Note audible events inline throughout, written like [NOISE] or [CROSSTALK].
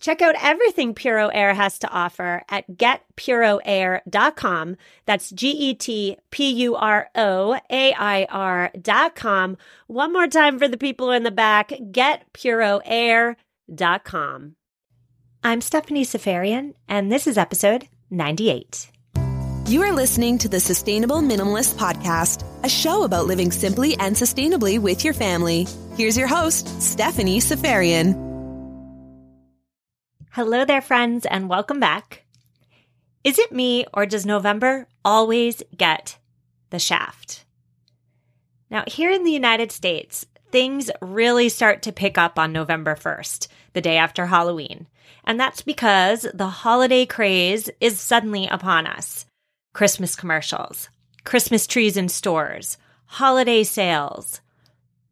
Check out everything Puro Air has to offer at getpuroair.com. That's G E T P U R O A I R.com. One more time for the people in the back getpuroair.com. I'm Stephanie Seferian, and this is episode 98. You are listening to the Sustainable Minimalist Podcast, a show about living simply and sustainably with your family. Here's your host, Stephanie Seferian. Hello there, friends, and welcome back. Is it me, or does November always get the shaft? Now, here in the United States, things really start to pick up on November 1st, the day after Halloween. And that's because the holiday craze is suddenly upon us. Christmas commercials, Christmas trees in stores, holiday sales,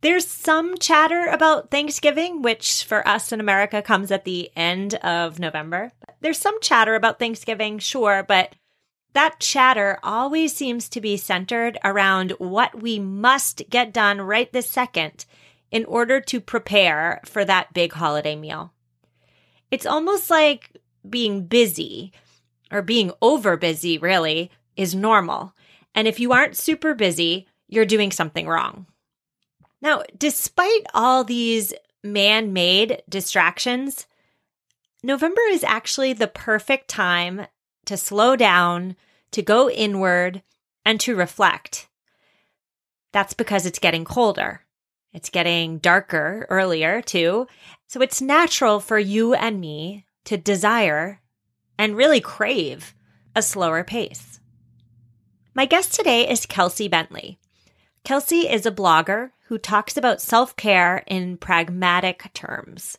there's some chatter about Thanksgiving, which for us in America comes at the end of November. There's some chatter about Thanksgiving, sure, but that chatter always seems to be centered around what we must get done right this second in order to prepare for that big holiday meal. It's almost like being busy or being over busy, really, is normal. And if you aren't super busy, you're doing something wrong. Now, despite all these man made distractions, November is actually the perfect time to slow down, to go inward, and to reflect. That's because it's getting colder. It's getting darker earlier, too. So it's natural for you and me to desire and really crave a slower pace. My guest today is Kelsey Bentley. Kelsey is a blogger who talks about self care in pragmatic terms.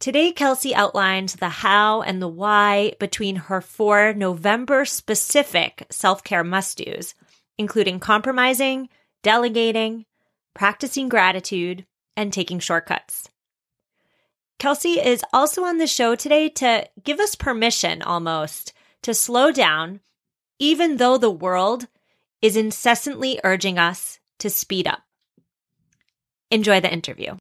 Today, Kelsey outlines the how and the why between her four November specific self care must do's, including compromising, delegating, practicing gratitude, and taking shortcuts. Kelsey is also on the show today to give us permission almost to slow down, even though the world is incessantly urging us to speed up. Enjoy the interview.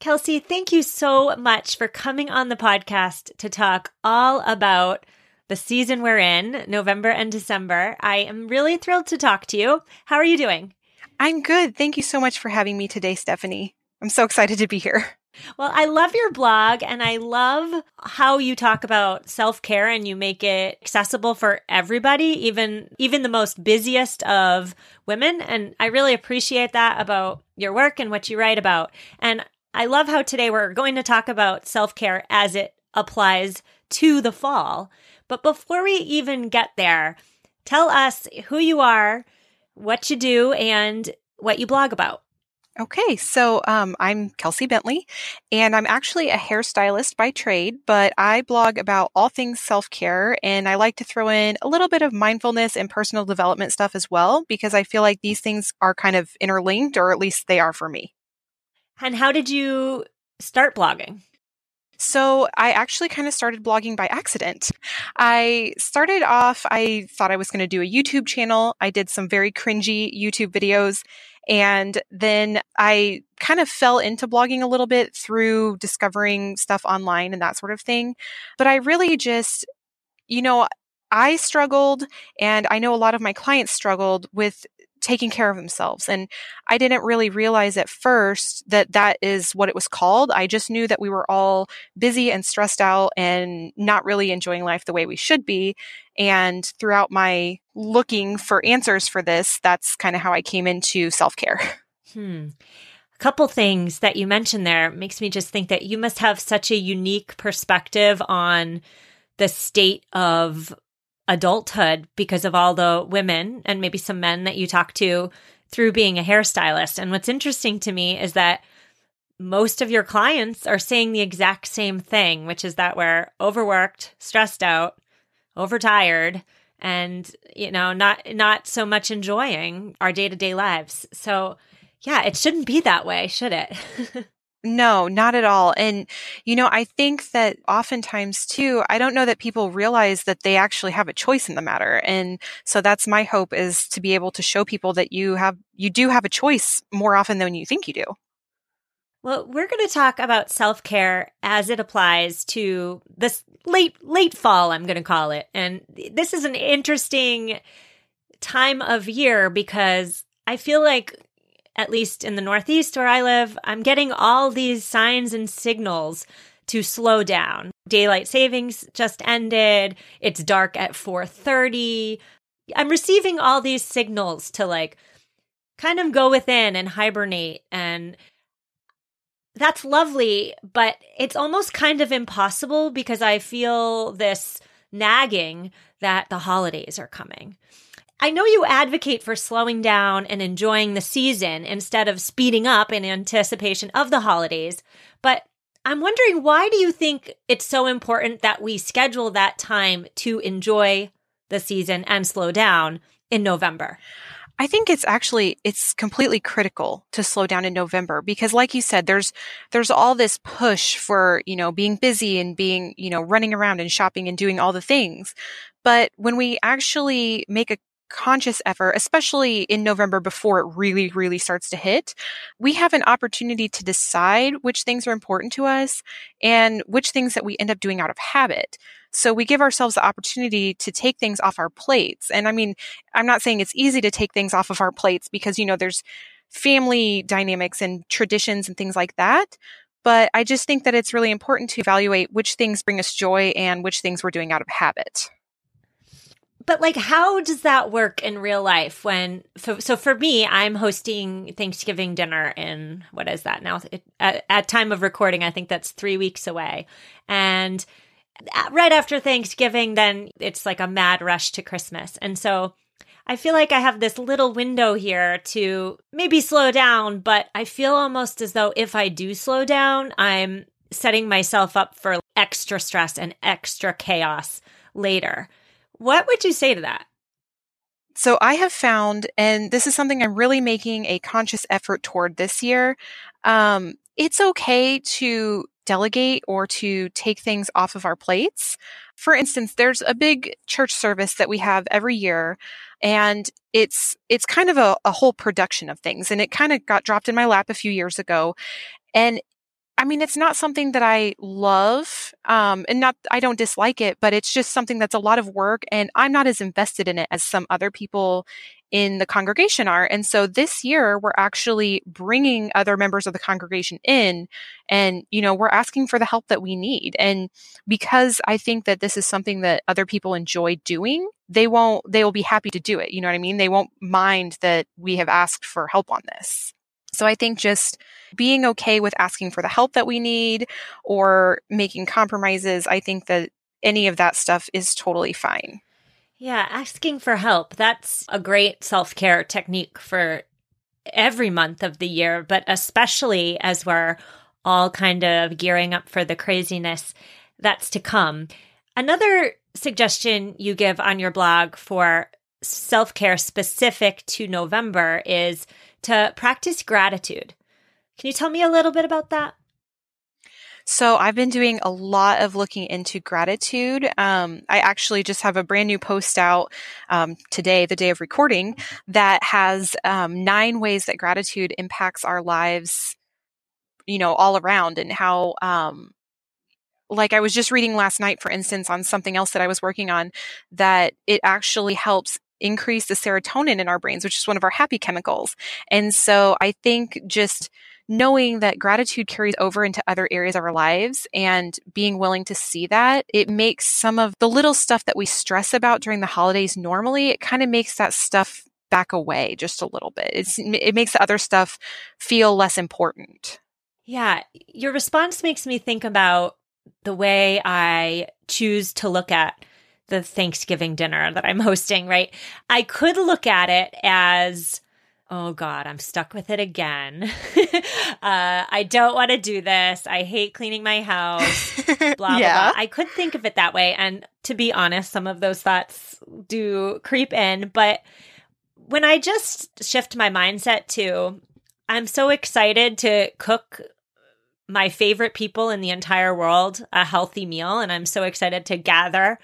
Kelsey, thank you so much for coming on the podcast to talk all about the season we're in, November and December. I am really thrilled to talk to you. How are you doing? I'm good. Thank you so much for having me today, Stephanie. I'm so excited to be here. Well, I love your blog and I love how you talk about self-care and you make it accessible for everybody, even even the most busiest of women, and I really appreciate that about your work and what you write about. And I love how today we're going to talk about self-care as it applies to the fall. But before we even get there, tell us who you are, what you do, and what you blog about. Okay, so um, I'm Kelsey Bentley, and I'm actually a hairstylist by trade, but I blog about all things self care, and I like to throw in a little bit of mindfulness and personal development stuff as well, because I feel like these things are kind of interlinked, or at least they are for me. And how did you start blogging? So I actually kind of started blogging by accident. I started off, I thought I was going to do a YouTube channel. I did some very cringy YouTube videos and then I kind of fell into blogging a little bit through discovering stuff online and that sort of thing. But I really just, you know, I struggled and I know a lot of my clients struggled with taking care of themselves. And I didn't really realize at first that that is what it was called. I just knew that we were all busy and stressed out and not really enjoying life the way we should be. And throughout my looking for answers for this, that's kind of how I came into self care. [LAUGHS] Hmm. A couple things that you mentioned there makes me just think that you must have such a unique perspective on the state of adulthood because of all the women and maybe some men that you talk to through being a hairstylist. And what's interesting to me is that most of your clients are saying the exact same thing, which is that we're overworked, stressed out, overtired, and you know, not not so much enjoying our day-to-day lives. So, yeah, it shouldn't be that way, should it? [LAUGHS] No, not at all. And, you know, I think that oftentimes too, I don't know that people realize that they actually have a choice in the matter. And so that's my hope is to be able to show people that you have, you do have a choice more often than you think you do. Well, we're going to talk about self care as it applies to this late, late fall, I'm going to call it. And this is an interesting time of year because I feel like at least in the Northeast where I live, I'm getting all these signs and signals to slow down. Daylight savings just ended. It's dark at 4:30. I'm receiving all these signals to like kind of go within and hibernate and that's lovely, but it's almost kind of impossible because I feel this nagging that the holidays are coming. I know you advocate for slowing down and enjoying the season instead of speeding up in anticipation of the holidays, but I'm wondering why do you think it's so important that we schedule that time to enjoy the season and slow down in November? I think it's actually it's completely critical to slow down in November because like you said there's there's all this push for, you know, being busy and being, you know, running around and shopping and doing all the things. But when we actually make a conscious effort, especially in November before it really, really starts to hit, we have an opportunity to decide which things are important to us and which things that we end up doing out of habit. So we give ourselves the opportunity to take things off our plates. And I mean, I'm not saying it's easy to take things off of our plates because, you know, there's family dynamics and traditions and things like that. But I just think that it's really important to evaluate which things bring us joy and which things we're doing out of habit but like how does that work in real life when so for me i'm hosting thanksgiving dinner in what is that now? It, at, at, time of recording i think that's three weeks away. And right after thanksgiving then it's like a mad rush to christmas. And so i feel like i have this little window here to maybe slow down but i feel almost as though if i do slow down i'm setting myself up for extra stress and extra chaos later what would you say to that? So I have found, and this is something I'm really making a conscious effort toward this year. Um, it's okay to delegate or to take things off of our plates. For instance, there's a big church service that we have every year and it's it's kind of a, a whole production of things and it kind of got dropped in my lap a few years ago and I mean, it's not something that I love, um, and not, I don't dislike it, but it's just something that's a lot of work and I'm not as invested in it as some other people in the congregation are. And so this year we're actually bringing other members of the congregation in and, you know, we're asking for the help that we need. And because I think that this is something that other people enjoy doing, they won't, they will be happy to do it. You know what I mean? They won't mind that we have asked for help on this. So I think just being okay with asking for the help that we need or making compromises, I think that any of that stuff is totally fine. Yeah, asking for help. That's a great self care technique for every month of the year, but especially as we're all kind of gearing up for the craziness that's to come. Another suggestion you give on your blog for self care specific to November is to practice gratitude. Can you tell me a little bit about that? So I've been doing a lot of looking into gratitude. Um, I actually just have a brand new post out um, today, the day of recording, that has um, nine ways that gratitude impacts our lives. You know, all around, and how um, like I was just reading last night, for instance, on something else that I was working on, that it actually helps increase the serotonin in our brains, which is one of our happy chemicals. And so I think just knowing that gratitude carries over into other areas of our lives and being willing to see that, it makes some of the little stuff that we stress about during the holidays normally, it kind of makes that stuff back away just a little bit. It's, it makes the other stuff feel less important. Yeah. Your response makes me think about the way I choose to look at the Thanksgiving dinner that I'm [LAUGHS] hosting, right? I could look at it as, oh God, I'm stuck with it again. [LAUGHS] uh, I don't want to do this. I hate cleaning my house. [LAUGHS] Blah, blah, blah. I could think of it that way. And to be honest, some of those thoughts do creep in. But when I just shift my mindset to, I'm so excited to cook my favorite people in the entire world a healthy meal. And I'm so excited to gather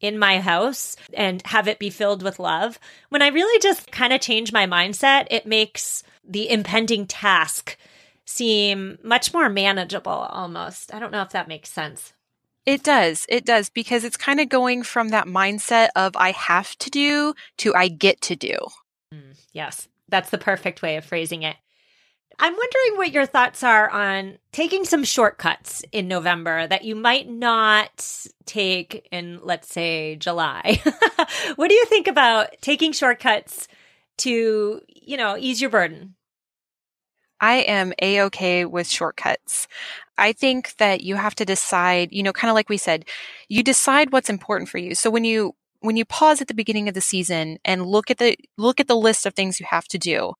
in my house and have it be filled with love. When I really just kind of change my mindset, it makes the impending task seem much more manageable almost. I don't know if that makes sense. It does. It does because it's kind of going from that mindset of I have to do to I get to do. Mm, yes, that's the perfect way of phrasing it. I'm wondering what your thoughts are on taking some shortcuts in November that you might not take in, let's say, July. [LAUGHS] what do you think about taking shortcuts to, you know, ease your burden? I am a okay with shortcuts. I think that you have to decide, you know, kind of like we said, you decide what's important for you. So when you when you pause at the beginning of the season and look at the look at the list of things you have to do,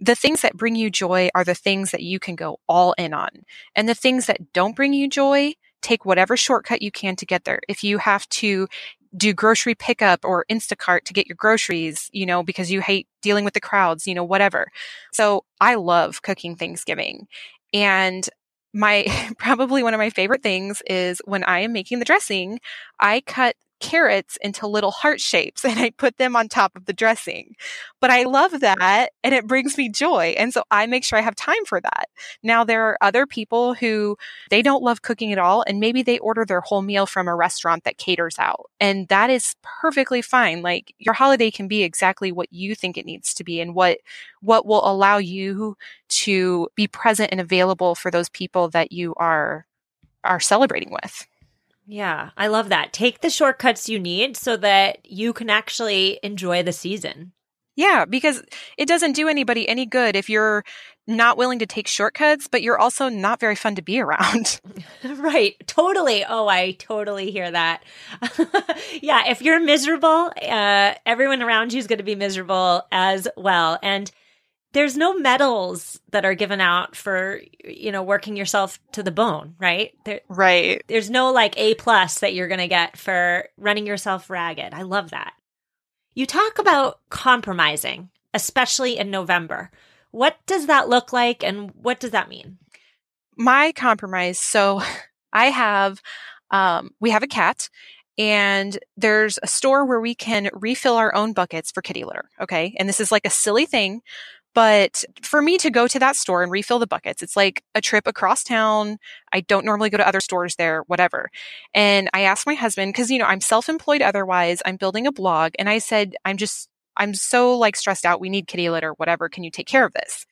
the things that bring you joy are the things that you can go all in on. And the things that don't bring you joy, take whatever shortcut you can to get there. If you have to do grocery pickup or Instacart to get your groceries, you know, because you hate dealing with the crowds, you know, whatever. So I love cooking Thanksgiving. And my [LAUGHS] probably one of my favorite things is when I am making the dressing, I cut carrots into little heart shapes and I put them on top of the dressing. But I love that and it brings me joy. And so I make sure I have time for that. Now there are other people who they don't love cooking at all and maybe they order their whole meal from a restaurant that caters out. And that is perfectly fine. Like your holiday can be exactly what you think it needs to be and what what will allow you to be present and available for those people that you are are celebrating with. Yeah, I love that. Take the shortcuts you need so that you can actually enjoy the season. Yeah, because it doesn't do anybody any good if you're not willing to take shortcuts, but you're also not very fun to be around. [LAUGHS] right. Totally. Oh, I totally hear that. [LAUGHS] yeah. If you're miserable, uh, everyone around you is going to be miserable as well. And there's no medals that are given out for, you know, working yourself to the bone, right? There, right. there's no like A plus that you're going to get for running yourself ragged. I love that. You talk about compromising, especially in November. What does that look like and what does that mean? My compromise. So [LAUGHS] I have, um, we have a cat and there's a store where we can refill our own buckets for kitty litter. Okay. And this is like a silly thing, but for me to go to that store and refill the buckets, it's like a trip across town. I don't normally go to other stores there, whatever. And I asked my husband, cause you know, I'm self-employed otherwise. I'm building a blog. And I said, I'm just, I'm so like stressed out. We need kitty litter, whatever. Can you take care of this?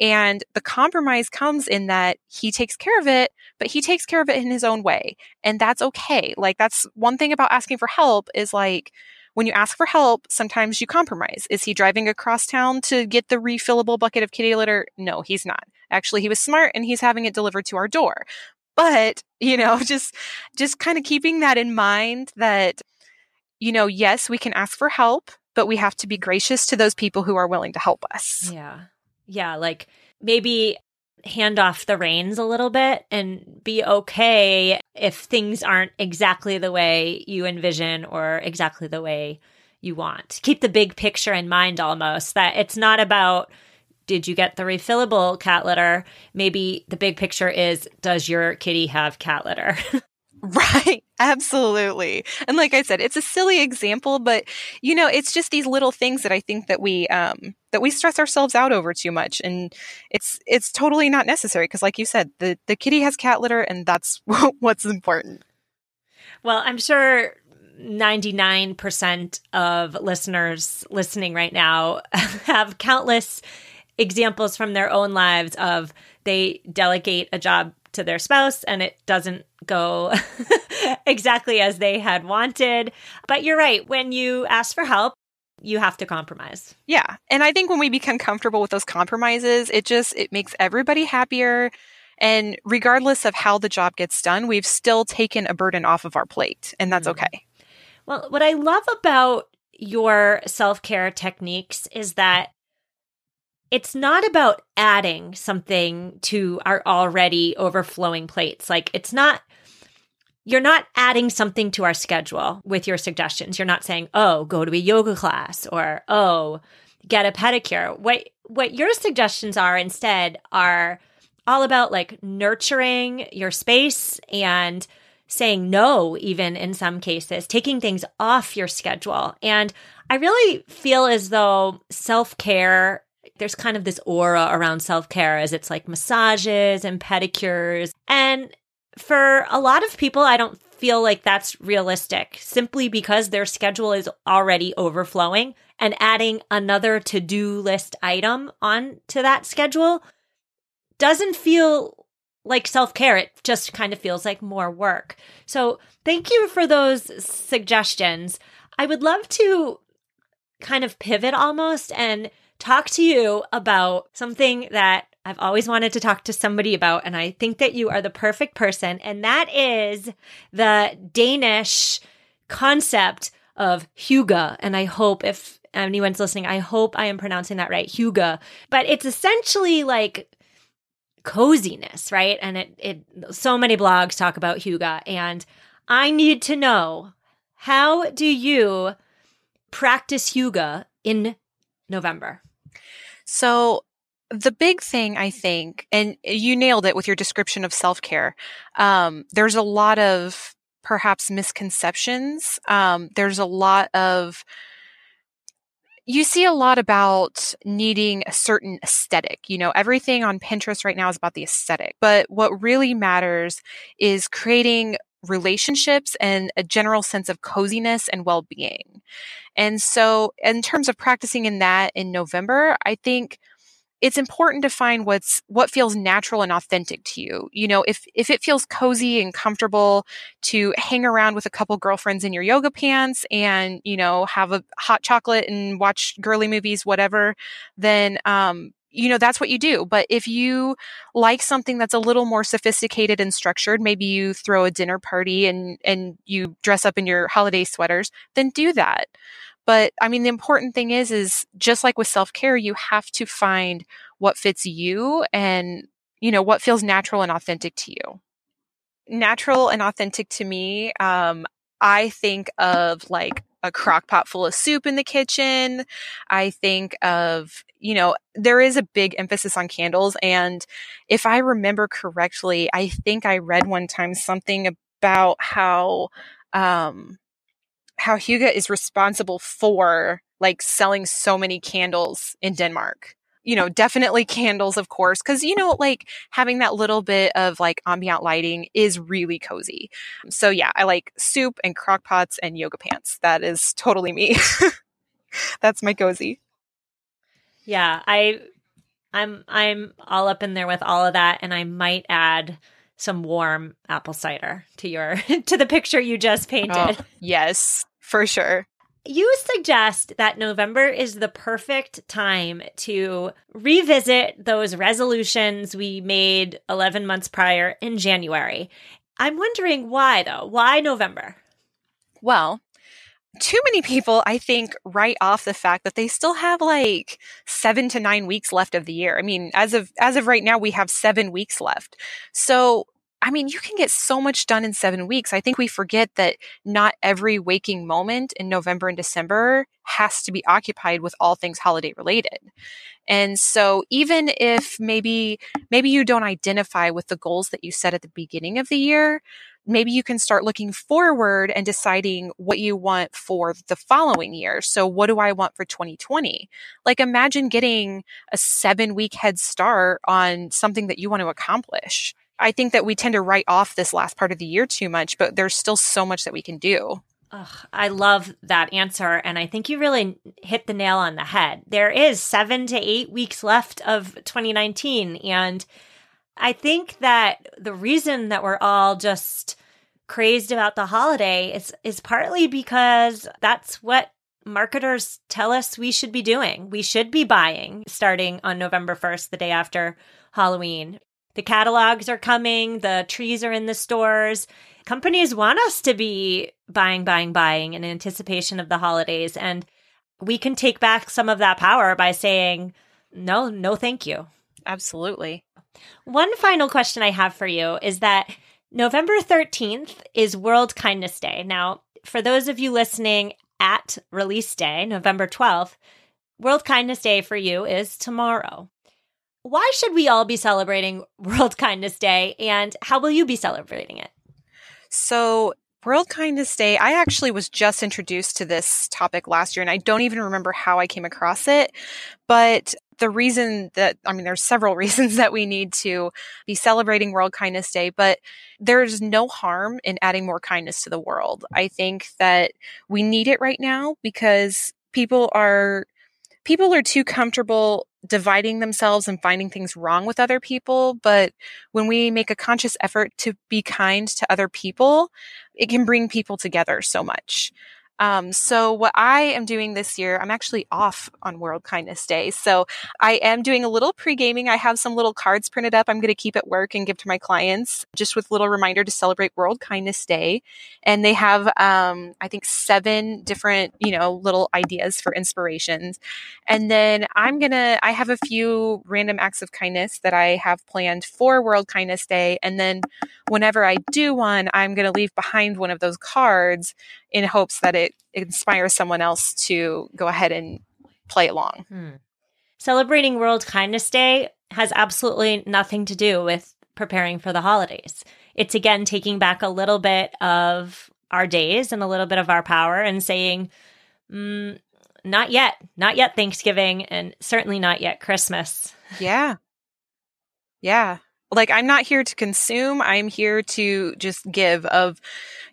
And the compromise comes in that he takes care of it, but he takes care of it in his own way. And that's okay. Like that's one thing about asking for help is like, when you ask for help, sometimes you compromise. Is he driving across town to get the refillable bucket of kitty litter? No, he's not. Actually, he was smart and he's having it delivered to our door. But, you know, [LAUGHS] just just kind of keeping that in mind that you know, yes, we can ask for help, but we have to be gracious to those people who are willing to help us. Yeah. Yeah. Like maybe hand off the reins a little bit and be okay if things aren't exactly the way you envision or exactly the way you want. Keep the big picture in mind almost that it's not about did you get the refillable cat litter? Maybe the big picture is does your kitty have cat litter? [LAUGHS] Right. Absolutely. And like I said, it's a silly example, but you know, it's just these little things that I think that we um that we stress ourselves out over too much and it's it's totally not necessary because like you said, the the kitty has cat litter and that's [LAUGHS] what's important. Well, I'm sure 99% of listeners listening right now [LAUGHS] have countless examples from their own lives of they delegate a job to their spouse and it doesn't go [LAUGHS] exactly as they had wanted. But you're right. When you ask for help, you have to compromise. Yeah. And I think when we become comfortable with those compromises, it just it makes everybody happier. And regardless of how the job gets done, we've still taken a burden off of our plate, and that's mm-hmm. okay. Well, what I love about your self care techniques is that it's not about adding something to our already overflowing plates. Like, it's not, you're not adding something to our schedule with your suggestions. You're not saying, oh, go to a yoga class or, oh, get a pedicure. What, what your suggestions are instead are all about like nurturing your space and saying no, even in some cases, taking things off your schedule. And I really feel as though self care, there's kind of this aura around self care as it's like massages and pedicures. And for a lot of people, I don't feel like that's realistic simply because their schedule is already overflowing and adding another to do list item on to that schedule doesn't feel like self care. It just kind of feels like more work. So thank you for those suggestions. I would love to kind of pivot almost and talk to you about something that I've always wanted to talk to somebody about. And I think that you are the perfect person. And that is the Danish concept of hygge. And I hope if anyone's listening, I hope I am pronouncing that right, hygge. But it's essentially like coziness, right? And it, it so many blogs talk about hygge, and I need to know how do you practice hygge in November? So the big thing I think, and you nailed it with your description of self care. Um, there's a lot of perhaps misconceptions. Um, there's a lot of you see a lot about needing a certain aesthetic. You know, everything on Pinterest right now is about the aesthetic, but what really matters is creating relationships and a general sense of coziness and well-being. And so in terms of practicing in that in November, I think it's important to find what's what feels natural and authentic to you. You know, if if it feels cozy and comfortable to hang around with a couple girlfriends in your yoga pants and you know have a hot chocolate and watch girly movies, whatever, then um, you know that's what you do but if you like something that's a little more sophisticated and structured maybe you throw a dinner party and and you dress up in your holiday sweaters then do that but I mean, the important thing is, is just like with self care, you have to find what fits you and, you know, what feels natural and authentic to you. Natural and authentic to me, um, I think of like a crock pot full of soup in the kitchen. I think of, you know, there is a big emphasis on candles. And if I remember correctly, I think I read one time something about how, um, how hygge is responsible for like selling so many candles in Denmark. You know, definitely candles, of course, because, you know, like having that little bit of like ambient lighting is really cozy. So, yeah, I like soup and crock pots and yoga pants. That is totally me. [LAUGHS] That's my cozy. Yeah, I I'm I'm all up in there with all of that and I might add some warm apple cider to your [LAUGHS] to the picture you just oh, painted. Oh, yes, for sure. You suggest that November is the perfect time to revisit those resolutions we made 11 months prior in January. I'm wondering why though? Why November? Well, too many people, I think, write off the fact that they still have like seven to nine weeks left of the year. I mean, as of as of right now, we have seven weeks left. So I mean, you can get so much done in seven weeks. I think we forget that not every waking moment in November and December has to be occupied with all things holiday related. And so even if maybe, maybe you don't identify with the goals that you set at the beginning of the year, maybe you can start looking forward and deciding what you want for the following year. So what do I want for 2020? Like imagine getting a seven week head start on something that you want to accomplish. I think that we tend to write off this last part of the year too much, but there's still so much that we can do. Ugh, I love that answer. And I think you really hit the nail on the head. There is seven to eight weeks left of 2019. And I think that the reason that we're all just crazed about the holiday is, is partly because that's what marketers tell us we should be doing. We should be buying starting on November 1st, the day after Halloween. The catalogs are coming, the trees are in the stores. Companies want us to be buying, buying, buying in anticipation of the holidays. And we can take back some of that power by saying, no, no, thank you. Absolutely. One final question I have for you is that November 13th is World Kindness Day. Now, for those of you listening at release day, November 12th, World Kindness Day for you is tomorrow. Why should we all be celebrating [LAUGHS] World Kindness Day and how will you be celebrating it? So, World Kindness Day, I actually was just introduced to this topic last year and I don't even remember how I came across it. But the reason that, I mean, there's several [LAUGHS] reasons that we need to be celebrating World Kindness Day, but there's no harm in adding more kindness to the world. I think that we need it right now because people are, people are too comfortable dividing themselves and finding things wrong with other people. But when we make a conscious effort to be kind to other people, it can bring people together so much. Um, so what I am doing this year, I'm actually off on World Kindness Day. So I am doing a little pre-gaming. I have some little cards printed up. I'm going to keep at work and give to my clients just with little reminder to celebrate World Kindness Day. And they have, um, I think seven different, you know, little ideas for inspirations. And then I'm going to, I have a few random acts of kindness that I have planned for World Kindness Day. And then whenever I do one, I'm going to leave behind one of those cards in hopes that it inspires someone else to go ahead and play along. Hmm. Celebrating World Kindness Day has absolutely nothing to do with preparing for the holidays. It's again taking back a little bit of our days and a little bit of our power and saying, mm, not yet, not yet Thanksgiving, and certainly not yet Christmas. Yeah. Yeah like i'm not here to consume. I'm here to just give of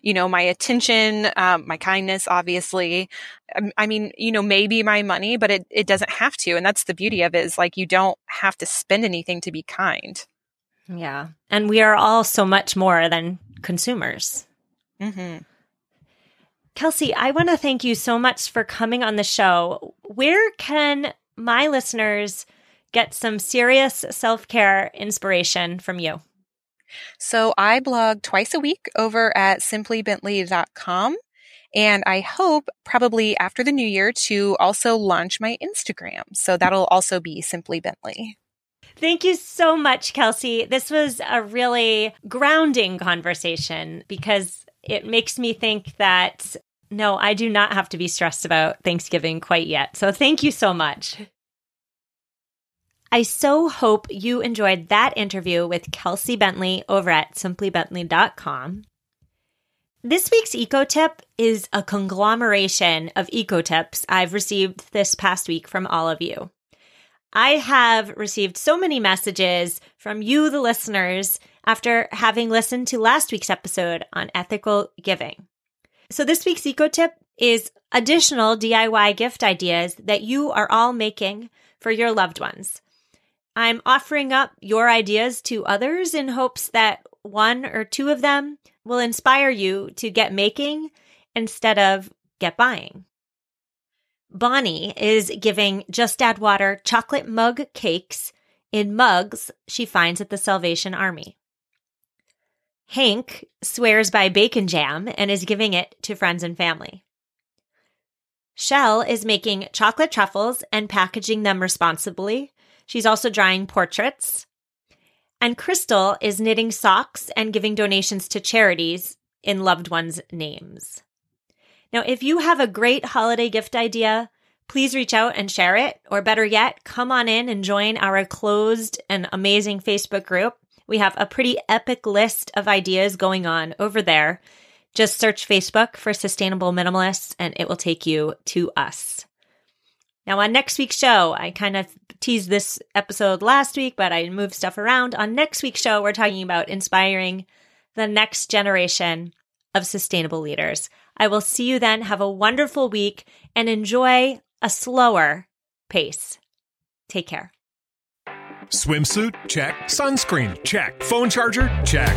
you know my attention um, my kindness obviously. Um, i mean you know maybe my money but it, it doesn't have to. And that's the beauty of it is like you don't have to spend anything to be kind. Yeah. And we are all so much more than consumers. Mm-hmm. kelsey i want to thank you so much for coming on the show. Where can my listeners get some serious self care inspiration from you? So I blog twice a week over at simplybentley.com. And I hope probably after the new year to also launch my Instagram. So that'll also be Simply Bentley. Thank you so much, Kelsey. This was a really grounding conversation because it makes me think that no, I do not have to be stressed about Thanksgiving quite yet. So thank you so much. I so hope you enjoyed that interview with Kelsey Bentley over at simplybentley.com. This week's eco tip is a conglomeration of eco tips I've received this past week from all of you. I have received so many messages from you, the listeners, after having listened to last week's episode on ethical giving. So, this week's eco tip is additional DIY gift ideas that you are all making for your loved ones. I'm offering up your ideas to others in hopes that one or two of them will inspire you to get making instead of get buying. Bonnie is giving Just Add Water chocolate mug cakes in mugs she finds at the Salvation Army. Hank swears by bacon jam and is giving it to friends and family. Shell is making chocolate truffles and packaging them responsibly She's also drawing portraits. And Crystal is knitting socks and giving donations to charities in loved ones' names. Now, if you have a great holiday gift idea, please reach out and share it. Or better yet, come on in and join our closed and amazing Facebook group. We have a pretty epic list of ideas going on over there. Just search Facebook for Sustainable Minimalists and it will take you to us. Now, on next week's show, I kind of teased this episode last week, but I moved stuff around. On next week's show, we're talking about inspiring the next generation of sustainable leaders. I will see you then. Have a wonderful week and enjoy a slower pace. Take care. Swimsuit? Check. Sunscreen? Check. Phone charger? Check.